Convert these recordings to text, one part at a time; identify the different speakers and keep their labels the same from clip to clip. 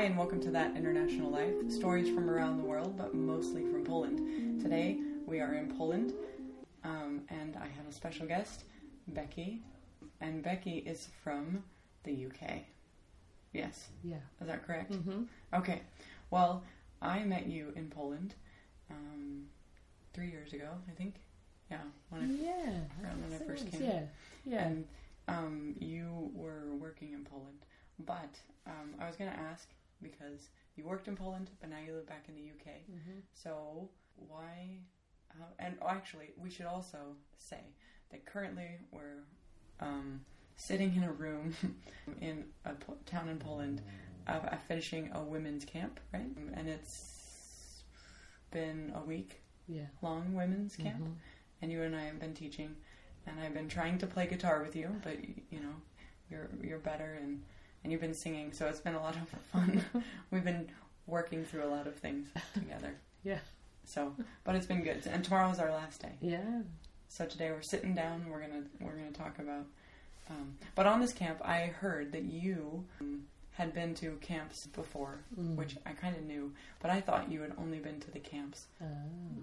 Speaker 1: Hi, and welcome to That International Life. Stories from around the world, but mostly from Poland. Today, we are in Poland, um, and I have a special guest, Becky. And Becky is from the UK. Yes,
Speaker 2: Yeah.
Speaker 1: is that correct?
Speaker 2: Mm-hmm.
Speaker 1: Okay. Well, I met you in Poland um, three years ago, I think. Yeah, when I
Speaker 2: Yeah.
Speaker 1: When I first came.
Speaker 2: Yeah. Yeah.
Speaker 1: And um, you were working in Poland. But um, I was going to ask because you worked in Poland, but now you live back in the UK.
Speaker 2: mm-hmm.
Speaker 1: So why? Uh, and actually, we should also say that currently we're um, sitting in a room in a po- town in Poland, uh, finishing a women's camp, right? And it's been a week
Speaker 2: Yeah.
Speaker 1: long women's camp
Speaker 2: Mhm.
Speaker 1: and you and I have been teaching, and I've been trying to play guitar with you, but you know, you're you're better, and and you've been singing, so it's been a lot of fun. We've been working through a lot of things together.
Speaker 2: Yeah.
Speaker 1: So, but it's been good, and tomorrow's our last day.
Speaker 2: Yeah.
Speaker 1: So today we're sitting down. We're gonna we're gonna talk about. Um, but on this camp, I heard that you um, had been to camps before,
Speaker 2: Mm.
Speaker 1: which I kind of knew, but I thought you had only been to the camps
Speaker 2: Ah.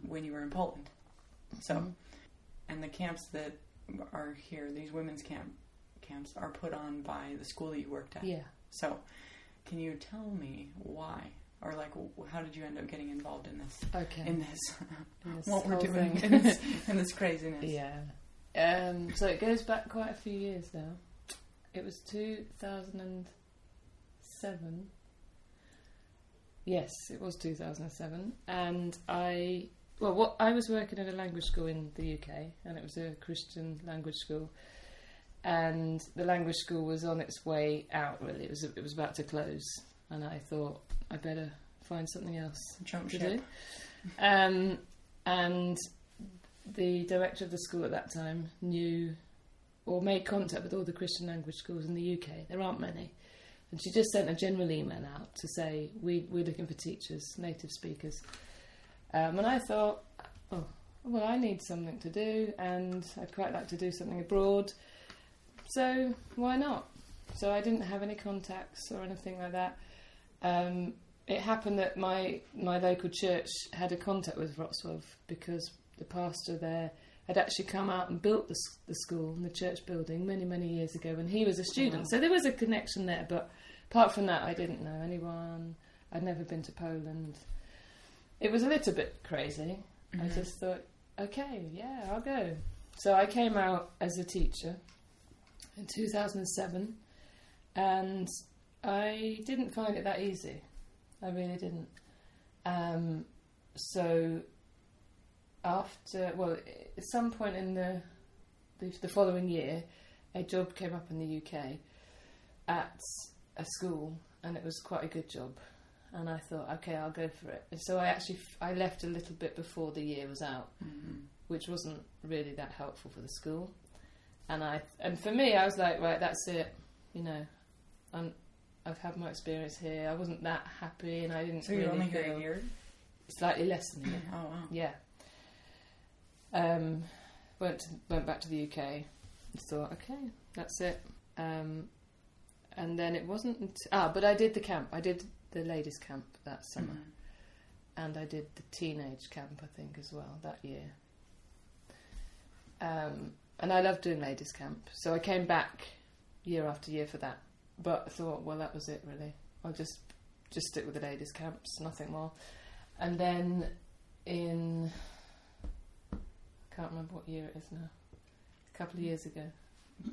Speaker 1: when you were in Poland. So,
Speaker 2: Mhm.
Speaker 1: and the camps that are here, these women's camp camps, are put on by the school that you worked at.
Speaker 2: Yeah.
Speaker 1: So, can you tell me why, or like, how did you end up getting involved in this?
Speaker 2: Okay.
Speaker 1: In this,
Speaker 2: In this
Speaker 1: what we're doing in this, in this craziness.
Speaker 2: yeah. Um, so it goes back quite a few years now. It was 2007. Yes, it was 2007. And I, well, what I was working at a language school in the UK, and it was a Christian language school. And the language school was on its way out, really. It was, it was about to close. And I thought, I better find something else
Speaker 1: Jump
Speaker 2: to
Speaker 1: ship.
Speaker 2: do. Um, and the director of the school at that time knew or made contact with all the Christian language schools in the UK. There aren't many. And she just sent a general email out to say, we, We're looking for teachers, native speakers. Um, and I thought, oh, well, I need something to do, and I'd quite like to do something abroad. So why not? So I didn't have any contacts or anything like that. Um, it happened that my my local church had a contact with Wrocław because the pastor there had actually come out and built the, the school and the church building many many years ago when he was a student.
Speaker 1: Wow.
Speaker 2: So there was a connection there, but apart from that, I didn't know anyone. I'd never been to Poland. It was a little bit crazy. I
Speaker 1: Mhm.
Speaker 2: just thought, okay, yeah, I'll go. So I came out as a teacher in 2007, and I didn't find it that easy. I really didn't. Um, so after, well, at some point in the, the the following year, a job came up in the UK at a school, and it was quite a good job. And I thought, okay, I'll go for it. And so I actually f- I left a little bit before the year was out
Speaker 1: Mhm.
Speaker 2: which wasn't really that helpful for the school. And I and for me, I was like, right, that's it. You know, I'm, I've had my experience here. I wasn't that happy, and I didn't.
Speaker 1: So you're
Speaker 2: really
Speaker 1: only here
Speaker 2: feel
Speaker 1: a year?
Speaker 2: Slightly less than a year.
Speaker 1: Oh wow.
Speaker 2: Yeah. Um, went to, went back to the UK. Thought, okay, that's it. Um, and then it wasn't. ah, but I did the camp. I did the ladies' camp that summer
Speaker 1: Mhm.
Speaker 2: and I did the teenage camp, I think, as well that year. Um, and I loved doing ladies' camp, so I came back year after year for that. But I thought, well, that was it really. I'll just just stick with the ladies' camps, nothing more. And then in I can't remember what year it is now. A couple of years ago,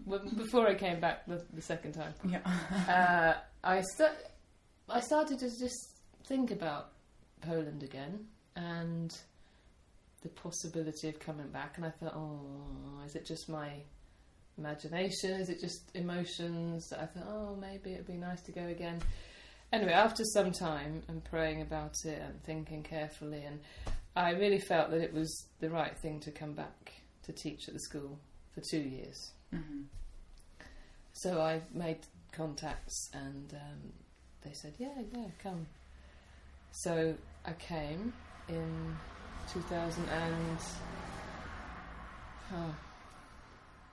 Speaker 2: well, before I came back the, the second time
Speaker 1: Yeah.
Speaker 2: uh, I sta- I started to just think about Poland again and the possibility of coming back, and I thought, oh, is it just my imagination? Is it just emotions? I thought, oh, maybe it'd be nice to go again. Anyway, after some time and praying about it and thinking carefully, and I really felt that it was the right thing to come back to teach at the school for two years.
Speaker 1: Mhm.
Speaker 2: So I made contacts and um, they said, yeah, yeah, come. So I came in 2000 and. Oh,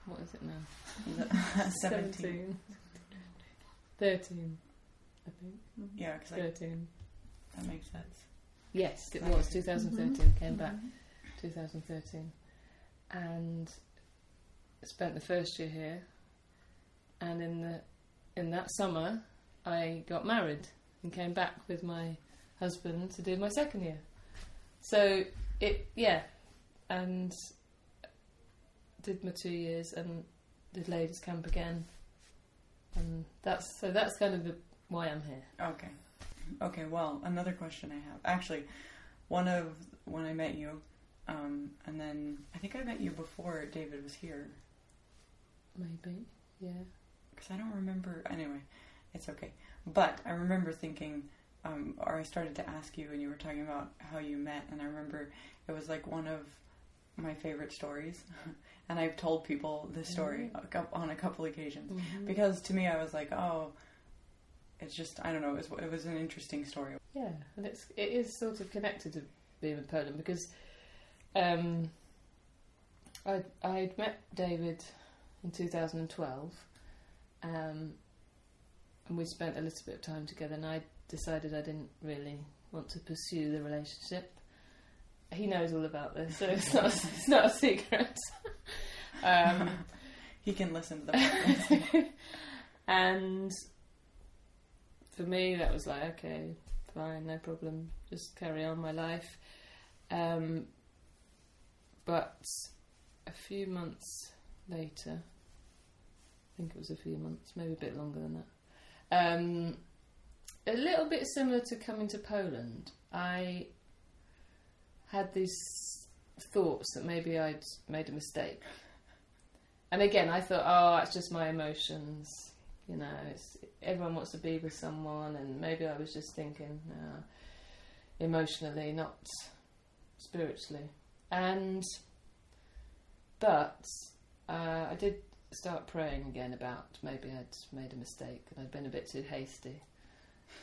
Speaker 2: what is it now?
Speaker 1: 17.
Speaker 2: 13. I think.
Speaker 1: Yeah, because
Speaker 2: 13.
Speaker 1: that makes sense.
Speaker 2: Yes, it was 2013.
Speaker 1: Mm-hmm.
Speaker 2: Came back 2013, and spent the first year here. And in the in that summer, I got married and came back with my husband to do my second year. So it yeah, and did my two years and did ladies camp again, and that's so that's kind of the why I'm here.
Speaker 1: Okay. Okay, well, another question I have. Actually, one of when I met you, um, and then I think I met you before David was here.
Speaker 2: Maybe yeah.
Speaker 1: Because I don't remember. Anyway, it's okay. But I remember thinking, um, or I started to ask you, and you were talking about how you met, and I remember it was like one of my favorite stories. and I've told people this story cou- on a couple occasions.
Speaker 2: Mhm.
Speaker 1: Because to me, I was like, oh, it's just, I don't know, it was, it was an interesting story.
Speaker 2: Yeah, and it's it is sort of connected to being in Poland because um, I I'd met David in 2012, um, and we spent a little bit of time together, and I decided I didn't really want to pursue the relationship. He knows all about this, so it's not it's not a secret. um,
Speaker 1: he can listen to the
Speaker 2: and for me, that was like, okay, fine, no problem, just carry on my life. Um, but a few months later, I think it was a few months, maybe a bit longer than that, um, a little bit similar to coming to Poland, I had these thoughts that maybe I'd made a mistake. And again, I thought, oh, it's just my emotions. You know, everyone wants to be with someone, and maybe I was just thinking uh, emotionally, not spiritually. And but uh, I did start praying again about maybe I'd made a mistake and I'd been a bit too hasty.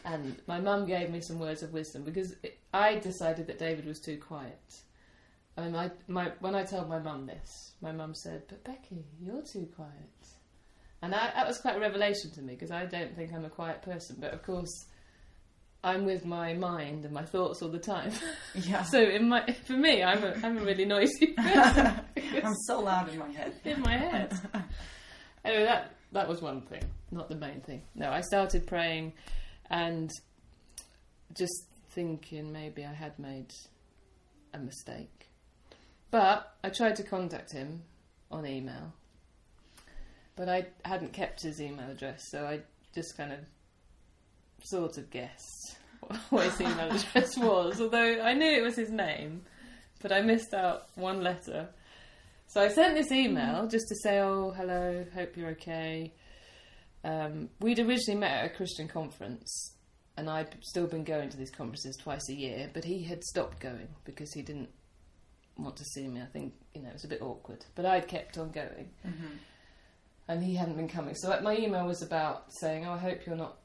Speaker 2: And my mum gave me some words of wisdom because it, I decided that David was too quiet. I my, my, when I told my mum this, my mum said, But Becky, you're too quiet. And I, that was quite a revelation to me because I don't think I'm a quiet person. But of course, I'm with my mind and my thoughts all the time.
Speaker 1: Yeah.
Speaker 2: so in my, for me, I'm a, I'm a really noisy person
Speaker 1: I'm so loud in my head.
Speaker 2: in my head. anyway, that that was one thing, not the main thing. No, I started praying and just thinking maybe I had made a mistake. But I tried to contact him on email, but I hadn't kept his email address, so I just kind of sort of guessed what his email address was, although I knew it was his name, but I missed out one letter. So I sent this email just to say, "Oh, hello, hope you're okay." Um, we'd originally met at a Christian conference, and I'd still been going to these conferences twice a year, but he had stopped going because he didn't want to see me. I think you know it was a bit awkward, but I'd kept on going,
Speaker 1: hmm
Speaker 2: and he hadn't been coming. So my email was about saying, "Oh, I hope you're not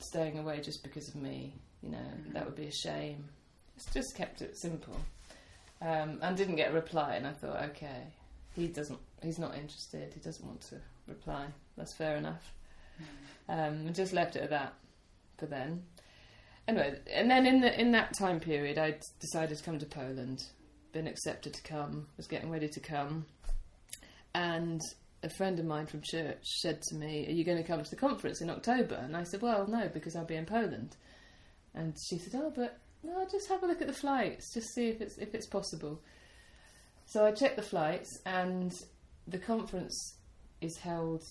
Speaker 2: staying away just because of me. You know,
Speaker 1: Mhm.
Speaker 2: that would be a shame." Just just kept it simple, um, and didn't get a reply. And I thought, okay, he doesn't. He's not interested. He doesn't want to reply. That's fair enough. Um, and just left it at that for then. Anyway, and then in the in that time period, I decided to come to Poland. Been accepted to come. Was getting ready to come, and a friend of mine from church said to me, "Are you going to come to the conference in October?" And I said, "Well, no, because I'll be in Poland." And she said, "Oh, but just have a look at the flights, just see if it's if it's possible." So I checked the flights, and the conference is held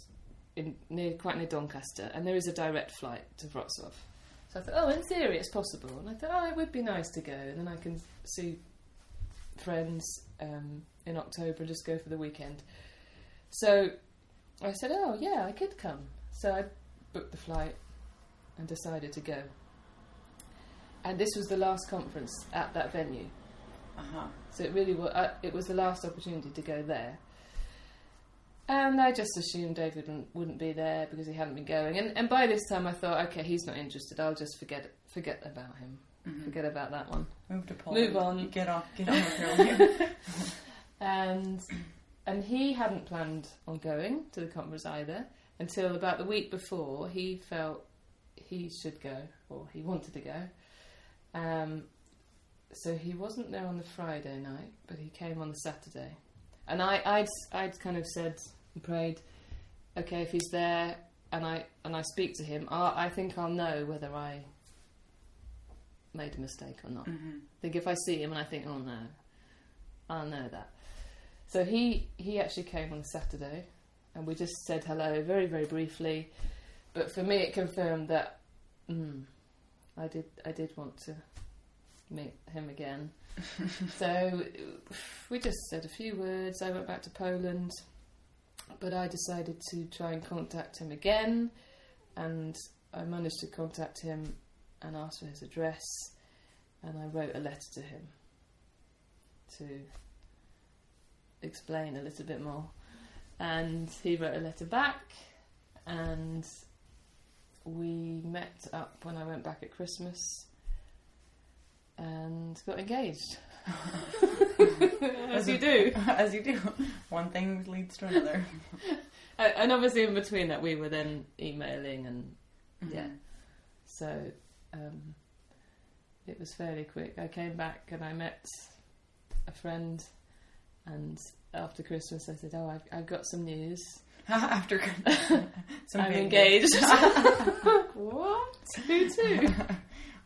Speaker 2: in near quite near Doncaster, and there is a direct flight to Wrocław. So I thought, oh, in theory, it's possible. And I thought, oh, it would be nice to go, and then I can see friends um, in October and just go for the weekend. So I said, oh, yeah, I could come. So I booked the flight and decided to go. And this was the last conference at that venue.
Speaker 1: Uh huh.
Speaker 2: So it really was. Uh, it was the last opportunity to go there, and I just assumed David wouldn't, wouldn't be there because he hadn't been going. And, and by this time, I thought, okay, he's not interested. I'll just forget forget about him.
Speaker 1: hmm
Speaker 2: Forget about that one.
Speaker 1: Move to Poland.
Speaker 2: Move on.
Speaker 1: Get off. Get on with your.
Speaker 2: And and he hadn't planned on going to the conference either until about the week before. He felt he should go, or he wanted to go. Um, so he wasn't there on the Friday night, but he came on the Saturday. And I, I'd, I'd kind of said and prayed, okay, if he's there and I and I speak to him, I, I think I'll know whether I made a mistake or not.
Speaker 1: hmm
Speaker 2: I think if I see him and I think, oh no, I'll know that. So he he actually came on Saturday, and we just said hello very very briefly. But for me, it confirmed that mm, I did I did want to meet him again. so we just said a few words. I went back to Poland, but I decided to try and contact him again, and I managed to contact him and ask for his address, and I wrote a letter to him to explain a little bit more. And he wrote a letter back, and we met up when I went back at Christmas and got engaged. As you do.
Speaker 1: As you do. One thing leads to another.
Speaker 2: And obviously, in between that, we were then emailing, and Yeah. so um, it was fairly quick. I came back and I met a friend, and after Christmas, I said, "Oh, I've, I've got some news.
Speaker 1: After some
Speaker 2: I'm engaged." what? Who to?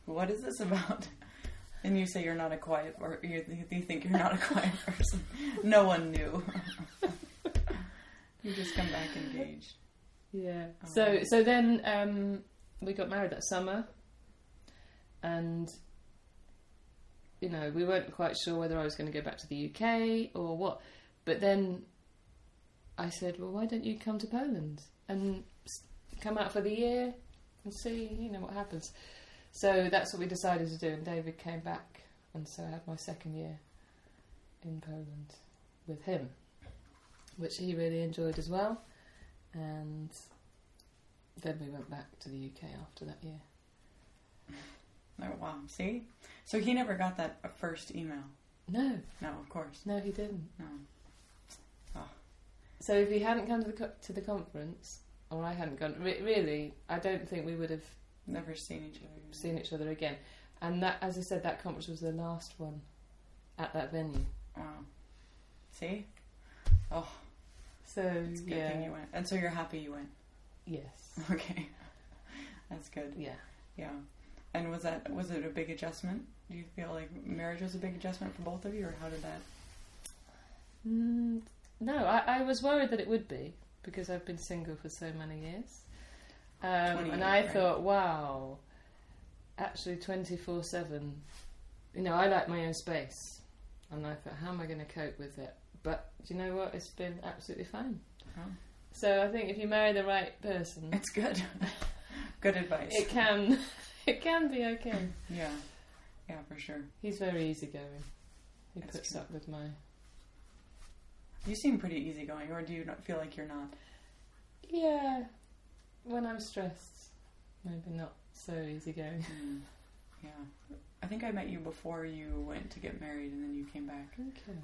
Speaker 1: what is this about? And you say you're not a quiet, or you, think you're not a quiet person. No one knew. you just come back engaged.
Speaker 2: Yeah.
Speaker 1: Oh.
Speaker 2: So so then um, we got married that summer, and you know we weren't quite sure whether I was going to go back to the UK or what. But then I said, well, why don't you come to Poland and come out for the year and see you know what happens. So that's what we decided to do, and David came back, and so I had my second year in Poland with him, which he really enjoyed as well. And then we went back to the UK after that year.
Speaker 1: Oh, wow. See? So he never got that first email.
Speaker 2: No,
Speaker 1: No, of course.
Speaker 2: no, he didn't.
Speaker 1: No. Ah.
Speaker 2: So if he hadn't come to the co- to the conference, or I hadn't gone, re- really, I don't think we would have
Speaker 1: Never seen each other.
Speaker 2: seen each other again. And that, as I said, that conference was the last one at that venue.
Speaker 1: Wow. See? Oh,
Speaker 2: So
Speaker 1: it's good thing you
Speaker 2: yeah,
Speaker 1: went. And so you're happy you went.
Speaker 2: yes,
Speaker 1: Okay. That's good.
Speaker 2: yeah.
Speaker 1: Yeah. And was that was it a big adjustment? Do you feel like marriage was a big adjustment for both of you, or how did that?
Speaker 2: Mm, no, I, I was worried that it would be because I've been single for so many years. Um, and I
Speaker 1: right?
Speaker 2: thought, wow, actually 24 7, you know, I like my own space. And I thought, how am I going to cope with it? But do you know what? It's been absolutely fine.
Speaker 1: Oh,
Speaker 2: So I think if you marry the right person,
Speaker 1: it's good. good advice.
Speaker 2: it can, it can be okay.
Speaker 1: yeah. Yeah, for sure.
Speaker 2: He's very easygoing. He
Speaker 1: That's
Speaker 2: puts
Speaker 1: true.
Speaker 2: up with my.
Speaker 1: You seem pretty easygoing, or do you not feel like you're not?
Speaker 2: Yeah, when I'm stressed, maybe not so easygoing.
Speaker 1: Mm. Yeah. I think I met you before you went to get married, and then you came back.
Speaker 2: Okay.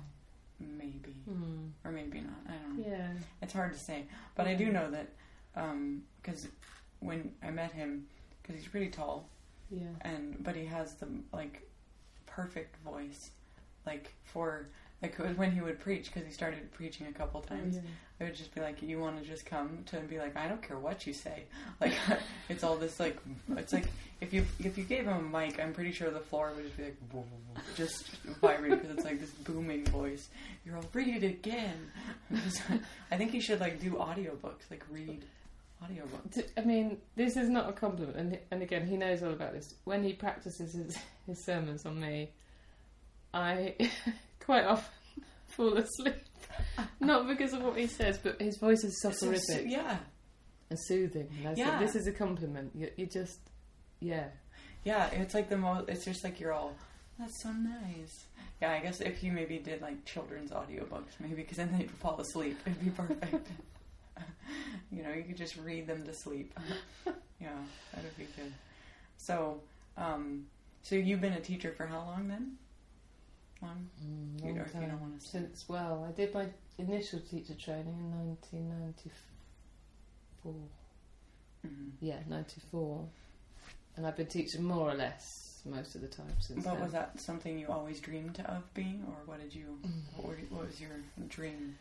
Speaker 1: Maybe,
Speaker 2: Hmm.
Speaker 1: or maybe not. I don't know.
Speaker 2: Yeah.
Speaker 1: It's hard to say, but I do know that because when I met him, because he's pretty tall,
Speaker 2: Yeah.
Speaker 1: and but he has the like perfect voice, like for like when he would preach, because he started preaching a couple times.
Speaker 2: Oh, yeah.
Speaker 1: I would just be like, "You want to just come to and be like, I don't care what you say." Like it's all this like it's like if you if you gave him a mic, I'm pretty sure the floor would just be like just vibrating because it's like this booming voice. You're all read it again. Just- I think he should like do audiobooks, like read audiobooks.
Speaker 2: I mean, this is not a compliment, and and again, he knows all about this. When he practices his, his sermons on me, I quite often fall asleep. Not because of what he says, but his voice is
Speaker 1: It's so-
Speaker 2: soporific
Speaker 1: yeah,
Speaker 2: and soothing. And
Speaker 1: Yeah.
Speaker 2: this is a compliment. You, you just, yeah.
Speaker 1: yeah. It's like the most. It's just like you're all. That's so nice. Yeah, I guess if you maybe did like children's audiobooks, maybe because then they'd fall asleep. It'd be perfect. you know, you could just read them to sleep. yeah, that would be good. So, um, so you've been a teacher for how long then? Long?
Speaker 2: Mm,
Speaker 1: You
Speaker 2: long
Speaker 1: know, if you don't.
Speaker 2: Since, well, I did my initial teacher training in 1994.
Speaker 1: hmm
Speaker 2: Yeah, 94. and I've been teaching more or less most of the time since
Speaker 1: But
Speaker 2: then.
Speaker 1: was that something you always dreamed of being, or what did you? What, were, what was your dream?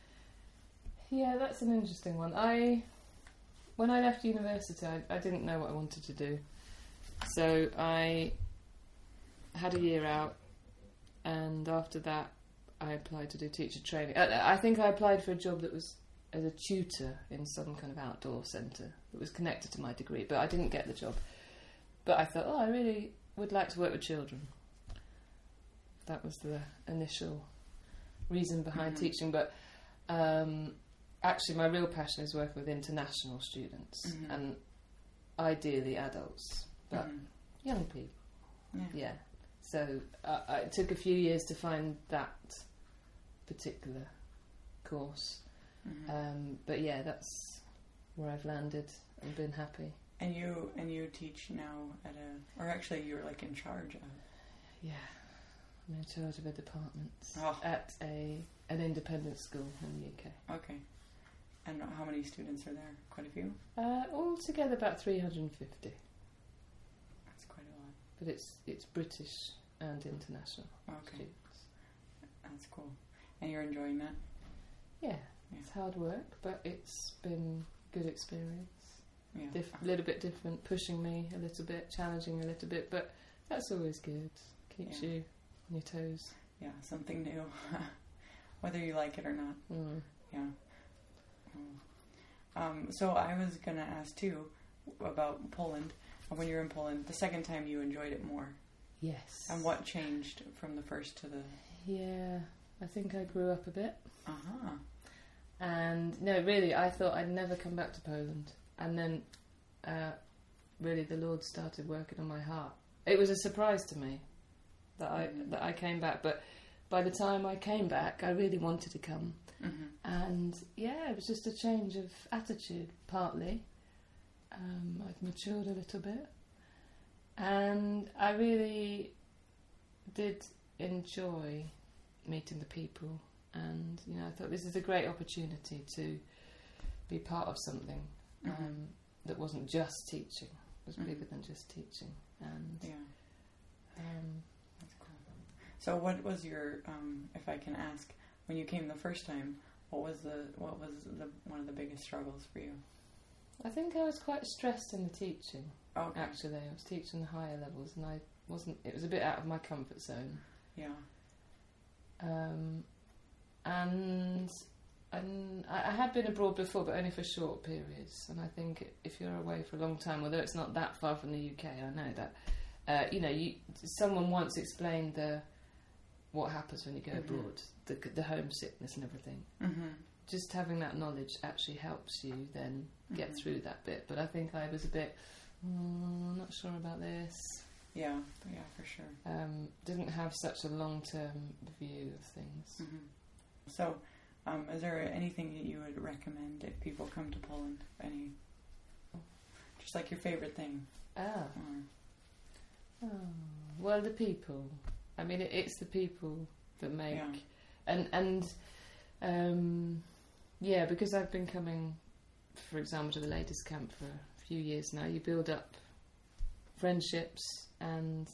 Speaker 2: Yeah, that's an interesting one. I, when I left university, I, I didn't know what I wanted to do, so I had a year out, and after that, I applied to do teacher training. I, I think I applied for a job that was as a tutor in some kind of outdoor centre that was connected to my degree, but I didn't get the job. But I thought, oh, I really would like to work with children. That was the initial reason behind
Speaker 1: Mhm.
Speaker 2: teaching, but. Um, actually my real passion is working with international students
Speaker 1: Mhm.
Speaker 2: and ideally adults but
Speaker 1: Mhm.
Speaker 2: young people
Speaker 1: Yeah.
Speaker 2: yeah so uh, it took a few years to find that particular course
Speaker 1: Mhm.
Speaker 2: um, but yeah that's where I've landed and been happy
Speaker 1: and you and you teach now at a, or actually you're like in charge of.
Speaker 2: yeah I'm in charge of a department
Speaker 1: Oh.
Speaker 2: at a an independent school in the UK
Speaker 1: Okay. And how many students are there? Quite a few.
Speaker 2: uh, altogether about 350
Speaker 1: That's quite a lot.
Speaker 2: But it's it's British and international
Speaker 1: Okay,
Speaker 2: students.
Speaker 1: that's cool. And you're enjoying that?
Speaker 2: Yeah,
Speaker 1: Yeah.
Speaker 2: it's hard work, but it's been good experience.
Speaker 1: Yeah.
Speaker 2: Dif- a little bit different, pushing me a little bit, challenging a little bit, but that's always good. Keeps
Speaker 1: Yeah.
Speaker 2: you on your toes.
Speaker 1: yeah, something new, whether you like it or not.
Speaker 2: Mm.
Speaker 1: Yeah. Mm. Um, so I was gonna ask too about Poland. When you were in Poland, the second time you enjoyed it more,
Speaker 2: Yes.
Speaker 1: and what changed from the first to the?
Speaker 2: Yeah, I think I grew up a bit.
Speaker 1: Uh huh.
Speaker 2: And no, really, I thought I'd never come back to Poland. And then, uh, really, the Lord started working on my heart. It was a surprise to me that I
Speaker 1: Mm.
Speaker 2: that I came back. But by the time I came back, I really wanted to come.
Speaker 1: hmm
Speaker 2: And yeah, it was just a change of attitude, partly. Um, I've matured a little bit. And I really did enjoy meeting the people. And, you know, I thought this is a great opportunity to be part of something um,
Speaker 1: Mhm.
Speaker 2: that wasn't just teaching, it was
Speaker 1: Mhm.
Speaker 2: bigger than just teaching. And
Speaker 1: Yeah,
Speaker 2: um,
Speaker 1: that's cool. So what was your, um, if I can ask, when you came the first time? What was the what was the one of the biggest struggles for you?
Speaker 2: I think I was quite stressed in the teaching.
Speaker 1: Okay.
Speaker 2: actually. I was teaching the higher levels, and I wasn't. It was a bit out of my comfort zone,
Speaker 1: Yeah.
Speaker 2: um, and and I, I had been abroad before, but only for short periods. And I think if you're away for a long time, although it's not that far from the UK, I know that. Uh, you know, you someone once explained the what happens when you go
Speaker 1: Mhm.
Speaker 2: abroad, the the homesickness and everything.
Speaker 1: Mm-hmm.
Speaker 2: Just having that knowledge actually helps you then get
Speaker 1: Mhm.
Speaker 2: through that bit. But I think I was a bit, mm, not sure about this.
Speaker 1: Yeah. Yeah, for sure.
Speaker 2: um, didn't have such a long term view of things.
Speaker 1: hmm So, um, is there anything that you would recommend if people come to Poland? Any, just like your favorite thing?
Speaker 2: Ah,
Speaker 1: Or,
Speaker 2: oh. well, the people. I mean, it, it's the people that make,
Speaker 1: Yeah.
Speaker 2: and and um, yeah, because I've been coming, for example, to the ladies' camp for a few years now. You build up friendships, and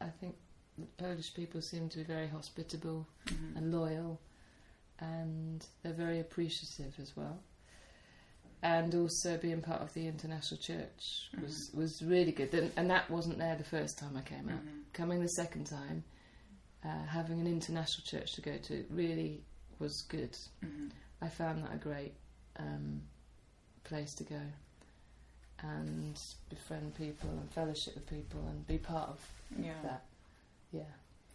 Speaker 2: I think the Polish people seem to be very hospitable.
Speaker 1: Mhm.
Speaker 2: and loyal, and they're very appreciative as well. And also being part of the international church was was really good, and, and that wasn't there the first time I came out.
Speaker 1: Mhm.
Speaker 2: Coming the second time, uh, having an international church to go to really was good.
Speaker 1: Mhm.
Speaker 2: I found that a great um, place to go and befriend people and fellowship with people and be part of
Speaker 1: Yeah.
Speaker 2: that. Yeah,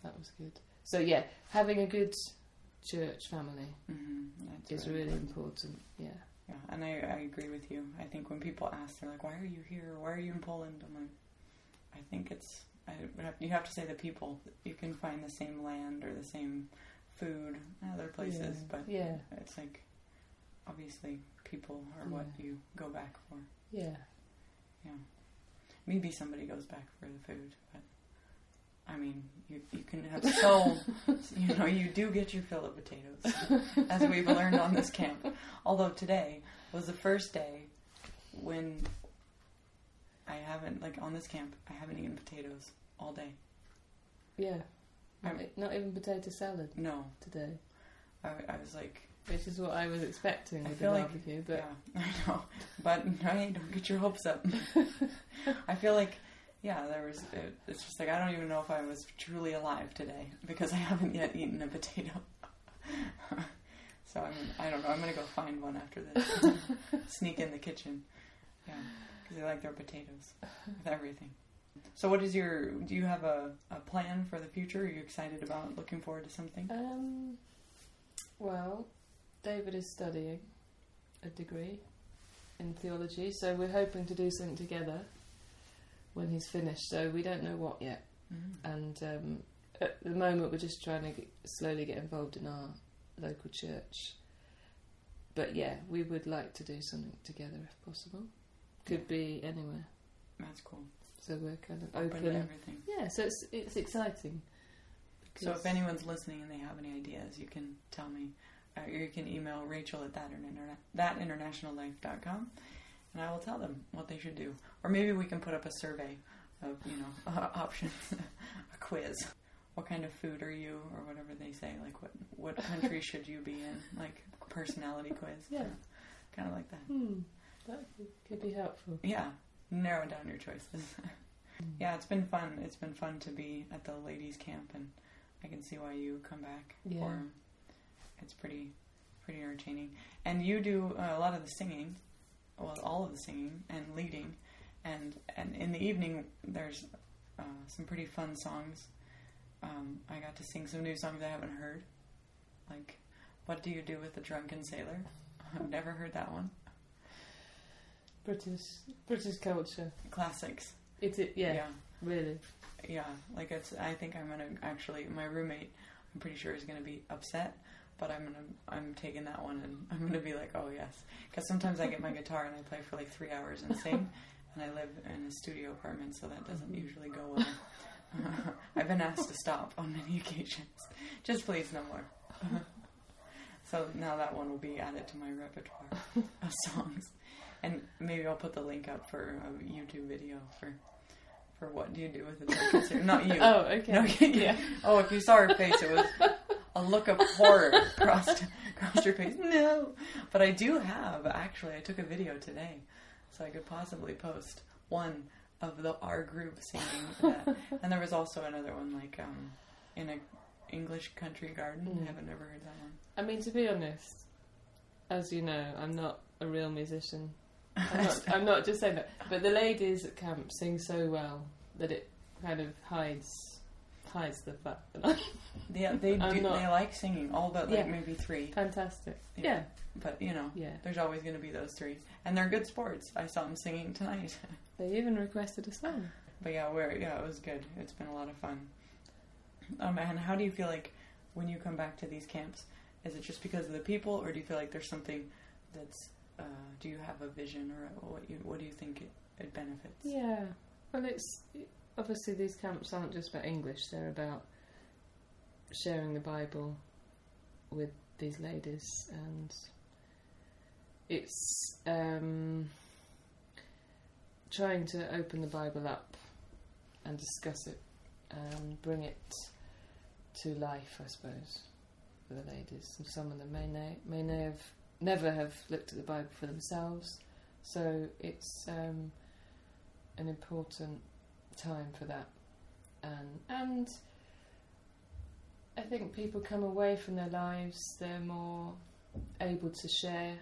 Speaker 2: that was good. So yeah, having a good church family
Speaker 1: hmm
Speaker 2: is really important. Yeah,
Speaker 1: Yeah, and I, I agree with you. I think when people ask, they're like, "Why are you here? Why are you in Poland?" I'm like, I think it's I you have to say the people. You can find the same land or the same food in other places,
Speaker 2: Yeah.
Speaker 1: but
Speaker 2: Yeah.
Speaker 1: it's like obviously people are what you go back for.
Speaker 2: yeah, Yeah.
Speaker 1: Maybe somebody goes back for the food, but I mean, you you can have so you know you do get your fill of potatoes, as we've learned on this camp. Although today was the first day when I haven't like on this camp. I haven't eaten potatoes all day.
Speaker 2: Yeah. Not,
Speaker 1: I'm-
Speaker 2: e- not even potato salad
Speaker 1: No,
Speaker 2: today,
Speaker 1: I, I was like,
Speaker 2: which is what I was expecting
Speaker 1: I
Speaker 2: with the
Speaker 1: feel like-
Speaker 2: barbecue. But
Speaker 1: yeah, I know, but don't get your hopes up. I feel like, yeah, there was. It, it's just like I don't even know if I was truly alive today because I haven't yet eaten a potato. so I'm, I don't know. I'm gonna go find one after this. Sneak in the kitchen. Yeah, because they like their potatoes with everything. So, what is your? Do you have a, a plan for the future? Are you excited about looking forward to something?
Speaker 2: Um, well, David is studying a degree in theology, so we're hoping to do something together when he's finished. So we don't know what yet,
Speaker 1: Mm.
Speaker 2: and um, at the moment we're just trying to get, slowly get involved in our local church. But yeah, we would like to do something together if possible. Could be anywhere.
Speaker 1: That's cool.
Speaker 2: So we're kind of
Speaker 1: Open
Speaker 2: open.
Speaker 1: to everything.
Speaker 2: Yeah, so it's it's exciting.
Speaker 1: So if anyone's listening and they have any ideas, you can tell me. Uh, or you can email Rachel at that interna- thatinternationallife.com and I will tell them what they should do. Or maybe we can put up a survey of, you know, uh, options, a quiz. What kind of food are you, or whatever they say? Like, what what country should you be in? Like, personality quiz.
Speaker 2: Yeah.
Speaker 1: Kind of like that.
Speaker 2: Hmm, that could be helpful.
Speaker 1: Yeah. Narrow down your choices. yeah, it's been fun. It's been fun to be at the ladies' camp, and I can see why you come back.
Speaker 2: Yeah.
Speaker 1: Or it's pretty, pretty entertaining. And you do uh, a lot of the singing, well, all of the singing and leading, and and in the evening there's uh, some pretty fun songs. Um, I got to sing some new songs I haven't heard, like "What Do You Do with a Drunken Sailor." I've never heard that one.
Speaker 2: British British culture.
Speaker 1: Classics.
Speaker 2: It's it. Yeah,
Speaker 1: yeah.
Speaker 2: really.
Speaker 1: yeah, like it's. I think I'm gonna actually. My roommate, I'm pretty sure is gonna be upset, but I'm gonna. I'm taking that one, and I'm gonna be like, oh yes, because sometimes I get my guitar and I play for like three hours and sing, and I live in a studio apartment, so that doesn't usually go well. I've been asked to stop on many occasions. Just please, no more. so now that one will be added to my repertoire of songs, and maybe I'll put the link up for a YouTube video for. For what do you do with drunken sailor? Not you.
Speaker 2: Oh, okay.
Speaker 1: No,
Speaker 2: yeah.
Speaker 1: Oh, if you saw her face, it was a look of horror crossed, crossed her face. No. But I do have, actually, I took a video today, so I could possibly post one of the our group singing that. And there was also another one, like, um, in a English country garden.
Speaker 2: Mm.
Speaker 1: I haven't never heard that one.
Speaker 2: I mean, to be honest, as you know, I'm not a real musician. I'm not, I'm not just saying that, but the ladies at camp sing so well that it kind of hides hides the fact that I'm
Speaker 1: Yeah, they
Speaker 2: I'm
Speaker 1: do,
Speaker 2: not-
Speaker 1: they like singing, all but like
Speaker 2: Yeah.
Speaker 1: maybe three.
Speaker 2: fantastic.
Speaker 1: Yeah.
Speaker 2: Yeah,
Speaker 1: But, you know,
Speaker 2: yeah.
Speaker 1: there's always going to be those three. And they're good sports. I saw them singing tonight.
Speaker 2: They even requested a song.
Speaker 1: But yeah, we're yeah, it was good. It's been a lot of fun. Um, and how do you feel like when you come back to these camps? Is it just because of the people, or do you feel like there's something that's? Uh, do you have a vision, or what you what do you think it, it benefits?
Speaker 2: Yeah. Well, it's obviously these camps aren't just about English. They're about sharing the Bible with these ladies, and it's um, trying to open the Bible up and discuss it and bring it to life, I suppose, for the ladies. And some of them may know, may know have never have looked at the Bible for themselves, so it's um, an important time for that, and and I think people come away from their lives; they're more able to share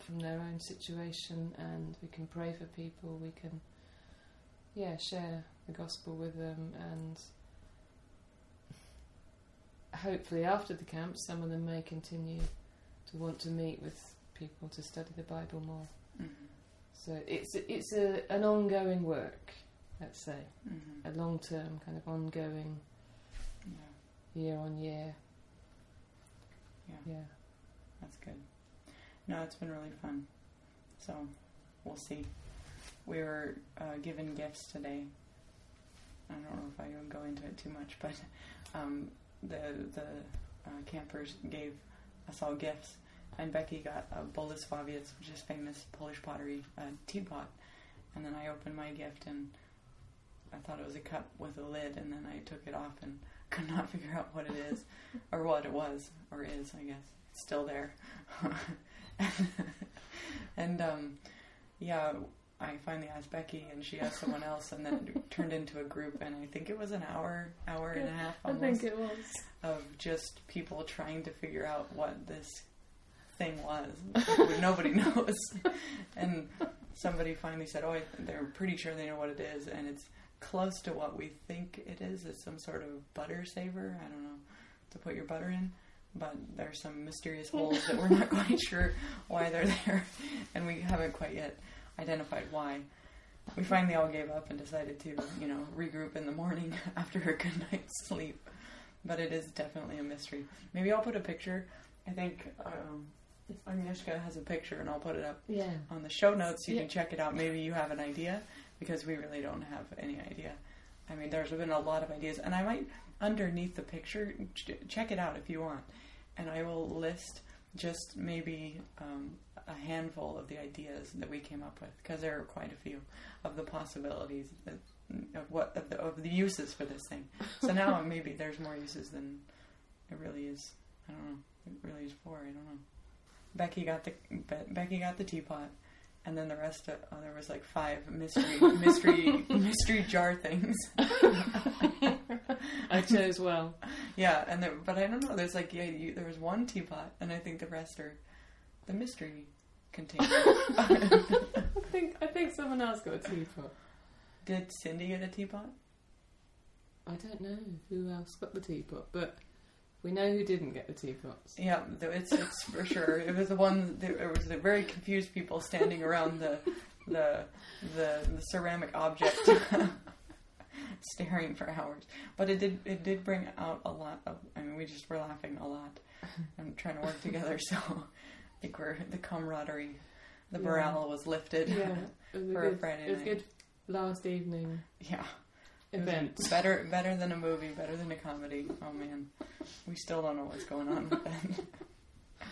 Speaker 2: from their own situation, and we can pray for people. We can, yeah, share the gospel with them, and hopefully after the camp, some of them may continue want to meet with people to study the Bible more.
Speaker 1: hmm
Speaker 2: So it's it's a, an ongoing work, let's say,
Speaker 1: hmm
Speaker 2: a long term kind of ongoing
Speaker 1: Yeah,
Speaker 2: year on year.
Speaker 1: yeah,
Speaker 2: Yeah.
Speaker 1: that's good. No, it's been really fun. So we'll see. We were uh, given gifts today. I don't know if I would go into it too much, but um, the the uh, campers gave us all gifts, and Becky got a Bolesławiec, which is famous Polish pottery uh, teapot, and then I opened my gift and I thought it was a cup with a lid, and then I took it off and could not figure out what it is or what it was or is. I guess it's still there. and um, yeah, I finally asked Becky, and she asked someone else, and then it turned into a group. And I think it was an hour, hour and a half,
Speaker 2: I
Speaker 1: almost,
Speaker 2: think it was.
Speaker 1: of just people trying to figure out what this thing was. Nobody knows. and somebody finally said, "Oh, they're pretty sure they know what it is, and it's close to what we think it is. It's some sort of butter saver. I don't know to put your butter in." But there's some mysterious holes that we're not quite sure why they're there, and we haven't quite yet identified why. We finally all gave up and decided to, you know, regroup in the morning after a good night's sleep. But it is definitely a mystery. Maybe I'll put a picture. I think um, Agnieszka has a picture, and I'll put it up
Speaker 2: Yeah.
Speaker 1: on the show notes. You
Speaker 2: Yeah.
Speaker 1: can check it out. Maybe you have an idea because we really don't have any idea. I mean, there's been a lot of ideas, and I might underneath the picture ch- check it out if you want, and I will list just maybe um, a handful of the ideas that we came up with because there are quite a few of the possibilities that, of what of the, of the uses for this thing. So now maybe there's more uses than it really is. I don't know. It really is for. I don't know. Becky got the Be- Becky got the teapot, and then the rest of oh, there was like five mystery mystery mystery jar things.
Speaker 2: I chose well.
Speaker 1: Yeah, and there, but I don't know. There's like yeah, you, there was one teapot, and I think the rest are the mystery container.
Speaker 2: I think I think someone else got a teapot.
Speaker 1: Did Cindy get a teapot?
Speaker 2: I don't know who else got the teapot, but we know who didn't get the teapots.
Speaker 1: Yeah, it's it's for sure. It was the one. There was the very confused people standing around the the the, the ceramic object, staring for hours. But it did it did bring out a lot of. I mean, we just were laughing a lot and trying to work together. So I think we're the camaraderie, the
Speaker 2: Yeah.
Speaker 1: morale was lifted.
Speaker 2: Yeah, was
Speaker 1: For
Speaker 2: a good,
Speaker 1: Friday
Speaker 2: it was
Speaker 1: night.
Speaker 2: good last evening
Speaker 1: yeah.
Speaker 2: Event.
Speaker 1: Better better than a movie, better than a comedy. Oh man, we still don't know what's going on with that.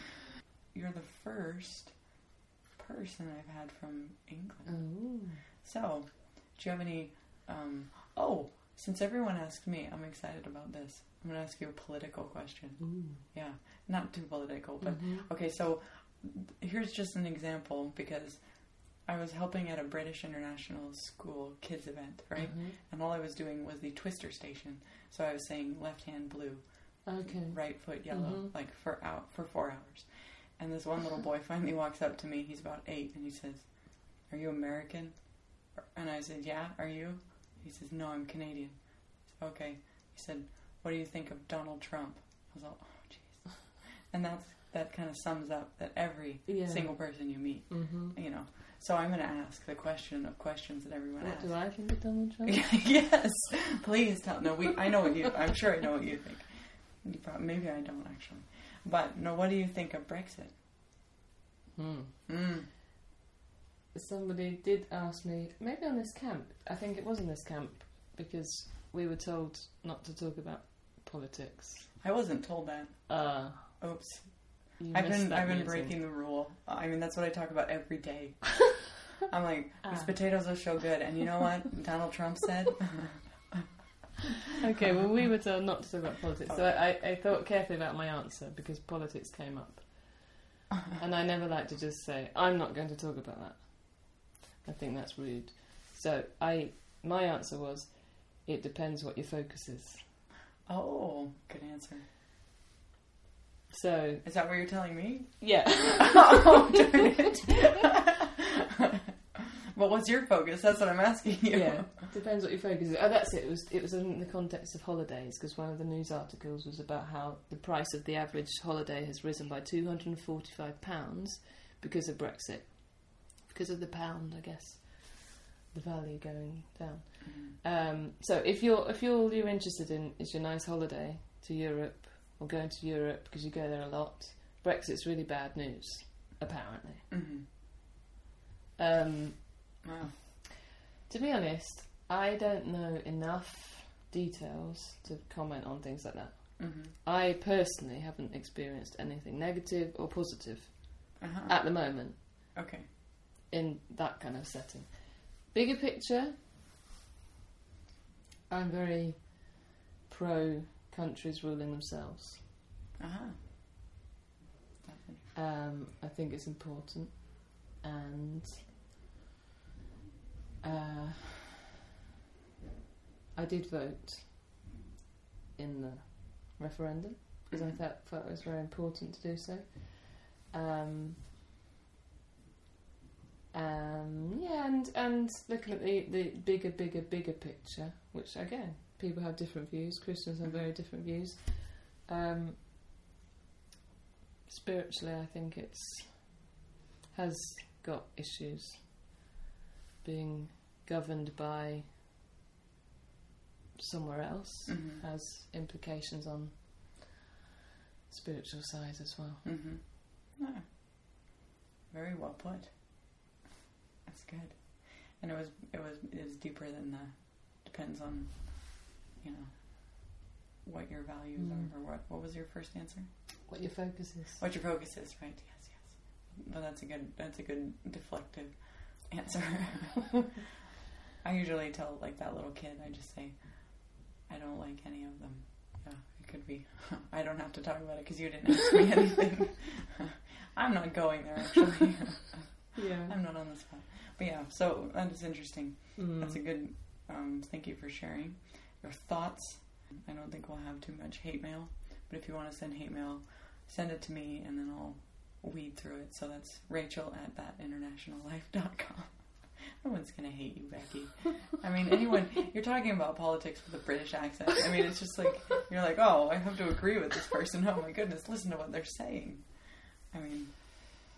Speaker 1: You're the first person I've had from England.
Speaker 2: Oh,
Speaker 1: So, do you have any? Um, oh, since everyone asked me, I'm excited about this. I'm going to ask you a political question.
Speaker 2: Ooh.
Speaker 1: Yeah, not too political, but
Speaker 2: Mhm.
Speaker 1: Okay, so here's just an example because I was helping at a British international school kids event, right?
Speaker 2: Mhm.
Speaker 1: And all I was doing was the twister station. So I was saying left hand blue,
Speaker 2: Okay.
Speaker 1: right foot yellow,
Speaker 2: Mhm.
Speaker 1: like for out for four hours. And this one little boy finally walks up to me. He's about eight, and he says, "Are you American?" And I said, "Yeah." Are you? He says, "No, I'm Canadian." Said, okay. He said, "What do you think of Donald Trump?" I was like, "Oh, jeez." And that's that kind of sums up that every
Speaker 2: Yeah.
Speaker 1: single person you meet,
Speaker 2: Mhm.
Speaker 1: you know. So I'm going to ask the question of questions that everyone
Speaker 2: What
Speaker 1: asks.
Speaker 2: do I think of Donald Trump?
Speaker 1: yes, please tell. No, we. I know what you. I'm sure I know what you think. You probably, maybe I don't actually. But no, what do you think of Brexit?
Speaker 2: Hmm.
Speaker 1: Mm.
Speaker 2: Somebody did ask me, maybe on this camp. I think it was in this camp because we were told not to talk about politics.
Speaker 1: I wasn't told that.
Speaker 2: Uh,
Speaker 1: Oops.
Speaker 2: You
Speaker 1: I've been I've been
Speaker 2: meeting.
Speaker 1: breaking the rule. I mean, that's what I talk about every day. I'm like, these
Speaker 2: Ah.
Speaker 1: potatoes are so good, and you know what Donald Trump said?
Speaker 2: Okay, well, we were told not to talk about politics, so I, I thought carefully about my answer because politics came up. And I never like to just say, I'm not going to talk about that. I think that's rude. So I, my answer was, it depends what your focus is.
Speaker 1: oh, good answer.
Speaker 2: So,
Speaker 1: Is that what you're telling me?
Speaker 2: yeah.
Speaker 1: oh, darn it. but what's your focus? That's what I'm asking you.
Speaker 2: yeah, depends what your focus is. Oh, that's it. It was it was in the context of holidays because one of the news articles was about how the price of the average holiday has risen by two hundred and forty five pounds because of Brexit, because of the pound, I guess, the value going down.
Speaker 1: Mhm.
Speaker 2: Um, so if you're if you're all you're interested in is your nice holiday to Europe or going to Europe because you go there a lot, Brexit's really bad news, apparently.
Speaker 1: Mhm.
Speaker 2: Um,
Speaker 1: Wow.
Speaker 2: To be honest, I don't know enough details to comment on things like that.
Speaker 1: Mhm.
Speaker 2: I personally haven't experienced anything negative or positive
Speaker 1: Uh-huh.
Speaker 2: at the moment
Speaker 1: okay.
Speaker 2: in that kind of setting. bigger picture, I'm very pro countries ruling themselves.
Speaker 1: Uh-huh.
Speaker 2: Um, I think it's important, and uh, I did vote in the referendum because I thought, thought it was very important to do so. Um, um, yeah, and and looking at the, the bigger, bigger, bigger picture, which again, people have different views. Christians have very different views. Um, spiritually, I think it's has got issues being governed by somewhere else
Speaker 1: Mhm.
Speaker 2: has implications on spiritual side as well.
Speaker 1: Mm-hmm. Yeah. Very well put. That's good. And it was it was it is deeper than the depends on you know what your values
Speaker 2: Mm.
Speaker 1: are or what what was your first answer?
Speaker 2: What your focus is.
Speaker 1: What your focus is, right? Yes, yes. But that's a good that's a good deflective answer. I usually tell like that little kid, I just say, I don't like any of them. Yeah, it could be. I don't have to talk about it because you didn't ask me anything. I'm not going there actually.
Speaker 2: Yeah.
Speaker 1: I'm not on the spot. But yeah, so that is interesting.
Speaker 2: Mm.
Speaker 1: That's a good. Um, thank you for sharing your thoughts. I don't think we'll have too much hate mail, but if you want to send hate mail, send it to me and then I'll weed through it. So that's Rachel at thatinternationallife.com. No one's gonna hate you, Becky. I mean, anyone. You're talking about politics with a British accent. I mean, it's just like you're like, oh, I have to agree with this person. Oh my goodness, listen to what they're saying. I mean,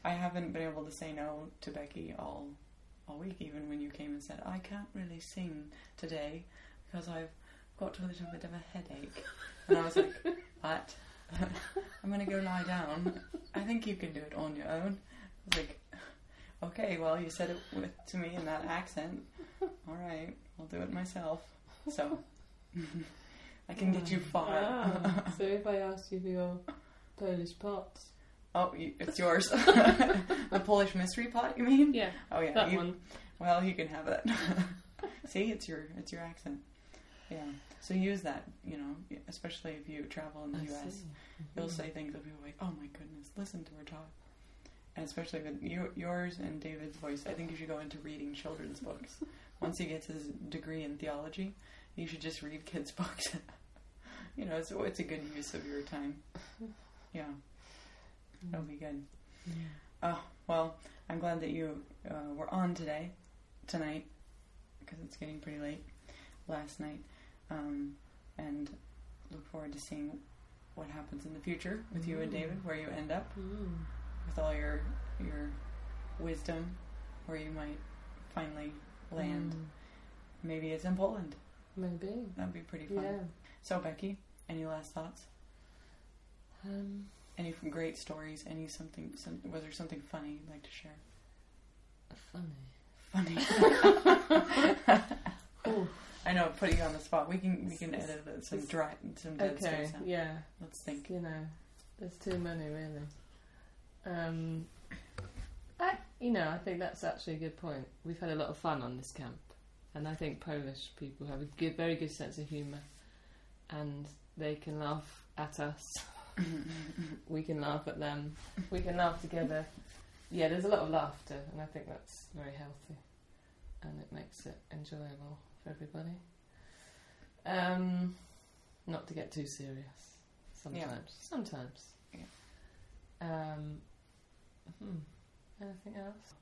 Speaker 1: I haven't been able to say no to Becky all all week, even when you came and said, I can't really sing today because I've got a little bit of a headache. And I was like, what? I'm going to go lie down. I think you can do it on your own. I was like, okay, well, you said it with, to me in that accent. All right, I'll do it myself. So, I can get you far.
Speaker 2: Ah, so if I asked you for your Polish pots.
Speaker 1: Oh, you, it's yours. the Polish mystery pot, you mean?
Speaker 2: Yeah,
Speaker 1: Oh yeah,
Speaker 2: that
Speaker 1: you,
Speaker 2: one.
Speaker 1: Well, you can have it. See, it's your it's your accent. Yeah. So use that, you know, especially if you travel in the
Speaker 2: I
Speaker 1: U.S.
Speaker 2: see.
Speaker 1: You'll say things that people like, "Oh my goodness, listen to her talk." And especially with you, yours and David's voice, I think you should go into reading children's books. Once he gets his degree in theology, you should just read kids' books. you know, so it's a good use of your time. Yeah, that'll be good.
Speaker 2: Yeah.
Speaker 1: Oh, well, I'm glad that you uh, were on today, tonight, because it's getting pretty late last night. Um, and look forward to seeing what happens in the future with you and
Speaker 2: Mm.
Speaker 1: David, where you end up
Speaker 2: Mm.
Speaker 1: with all your your wisdom, where you might finally land.
Speaker 2: Mm.
Speaker 1: Maybe it's in Poland.
Speaker 2: Maybe.
Speaker 1: That'd be pretty fun.
Speaker 2: Yeah.
Speaker 1: So, Becky, any last thoughts?
Speaker 2: Um,
Speaker 1: Any great stories? Any something? Some, was there something funny you'd like to share?
Speaker 2: funny.
Speaker 1: Funny.
Speaker 2: Ooh.
Speaker 1: I know, putting you on the spot. We can we can edit it, some dry, some dead
Speaker 2: Okay.
Speaker 1: space out.
Speaker 2: Yeah.
Speaker 1: Let's think.
Speaker 2: You know, there's too many really. Um, I, you know, I think that's actually a good point. We've had a lot of fun on this camp, and I think Polish people have a good, very good sense of humour, and they can laugh at us. we can laugh at them. We can laugh together. Yeah, there's a lot of laughter, and I think that's very healthy, and it makes it enjoyable for everybody. Um, not to get too serious. Sometimes. Sometimes.
Speaker 1: Yeah.
Speaker 2: Um, hmm. Anything else?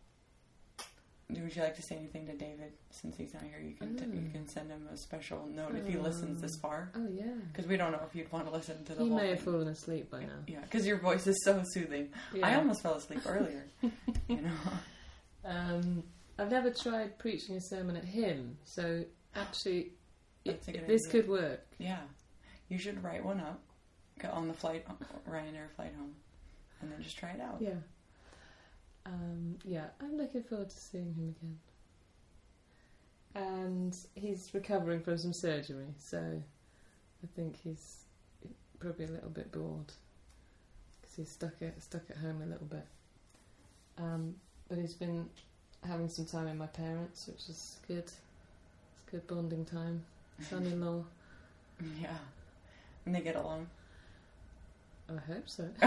Speaker 1: Would you like to say anything to David since he's not here? You can t- you
Speaker 2: Mm.
Speaker 1: can send him a special note if he listens this far,
Speaker 2: Oh yeah.
Speaker 1: because we don't know if you'd want to listen to the
Speaker 2: He
Speaker 1: whole
Speaker 2: may have
Speaker 1: thing.
Speaker 2: fallen asleep by now.
Speaker 1: Yeah, because your voice is so soothing.
Speaker 2: Yeah.
Speaker 1: I almost fell asleep earlier. you know.
Speaker 2: Um, I've never tried preaching a sermon at him, so actually, it, this could work.
Speaker 1: Yeah, you should write one up go on the flight, Ryanair flight home, and then just try it out.
Speaker 2: Yeah. Um, yeah, I'm looking forward to seeing him again. And he's recovering from some surgery, so I think he's probably a little bit bored because he's stuck at stuck at home a little bit. Um, but he's been having some time with my parents, which is good. It's good bonding time. Son-in-law.
Speaker 1: Yeah. And they get along.
Speaker 2: I hope so.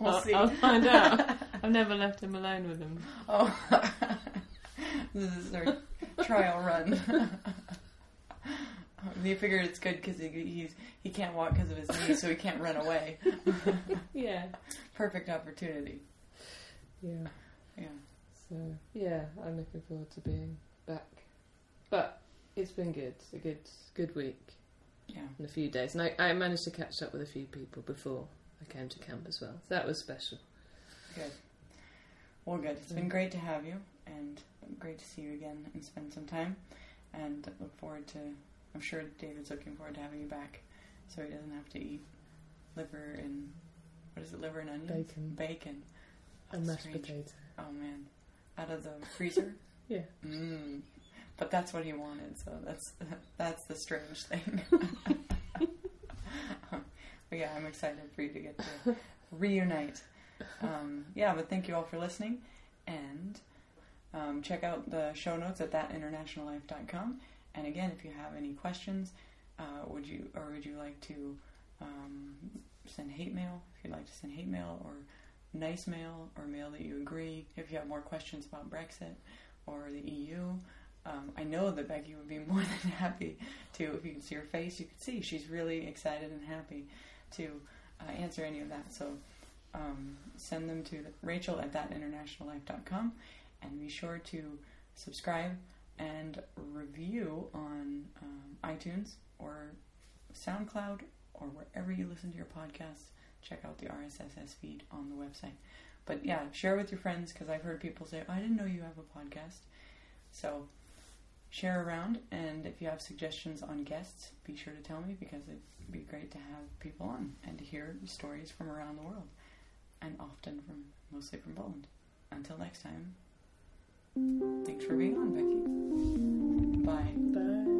Speaker 1: we'll
Speaker 2: I'll,
Speaker 1: see.
Speaker 2: I'll find out. I've never left him alone with him.
Speaker 1: Oh, this is our trial run. you figured it's good because he, he's he can't walk because of his knees, so he can't run away.
Speaker 2: Yeah.
Speaker 1: Perfect opportunity.
Speaker 2: Yeah.
Speaker 1: Yeah.
Speaker 2: So yeah, I'm looking forward to being back. But it's been good. It's a good good week
Speaker 1: Yeah.
Speaker 2: in a few days, and I, I managed to catch up with a few people before I came to camp as well. So that was special.
Speaker 1: Good. Well, good. It's been mm. great to have you, and great to see you again and spend some time. And look forward to. I'm sure David's looking forward to having you back, so he doesn't have to eat liver and what is it? Liver and onions.
Speaker 2: Bacon.
Speaker 1: Bacon.
Speaker 2: And mashed
Speaker 1: strange.
Speaker 2: potato.
Speaker 1: Oh man, out of the freezer.
Speaker 2: Yeah.
Speaker 1: Mm. But that's what he wanted, so that's that's the strange thing. but yeah, I'm excited for you to get to reunite. Um, yeah, but thank you all for listening, and um, check out the show notes at thatinternationallife.com. And again, if you have any questions, uh, would you or would you like to um, send hate mail? If you'd like to send hate mail or nice mail or mail that you agree. If you have more questions about Brexit or the EU, um, I know that Becky would be more than happy to. If you can see her face, you can see she's really excited and happy to uh, answer any of that. So um, send them to Rachel at thatinternationallife.com and be sure to subscribe and review on um, iTunes or SoundCloud or wherever you listen to your podcasts. Check out the RSS feed on the website. But yeah, share with your friends because I've heard people say, I didn't know you have a podcast. So share around, and if you have suggestions on guests, be sure to tell me because it'd be great to have people on and to hear stories from around the world, and often from mostly from Poland. Until next time, thanks for being on, Becky. Bye.
Speaker 2: Bye.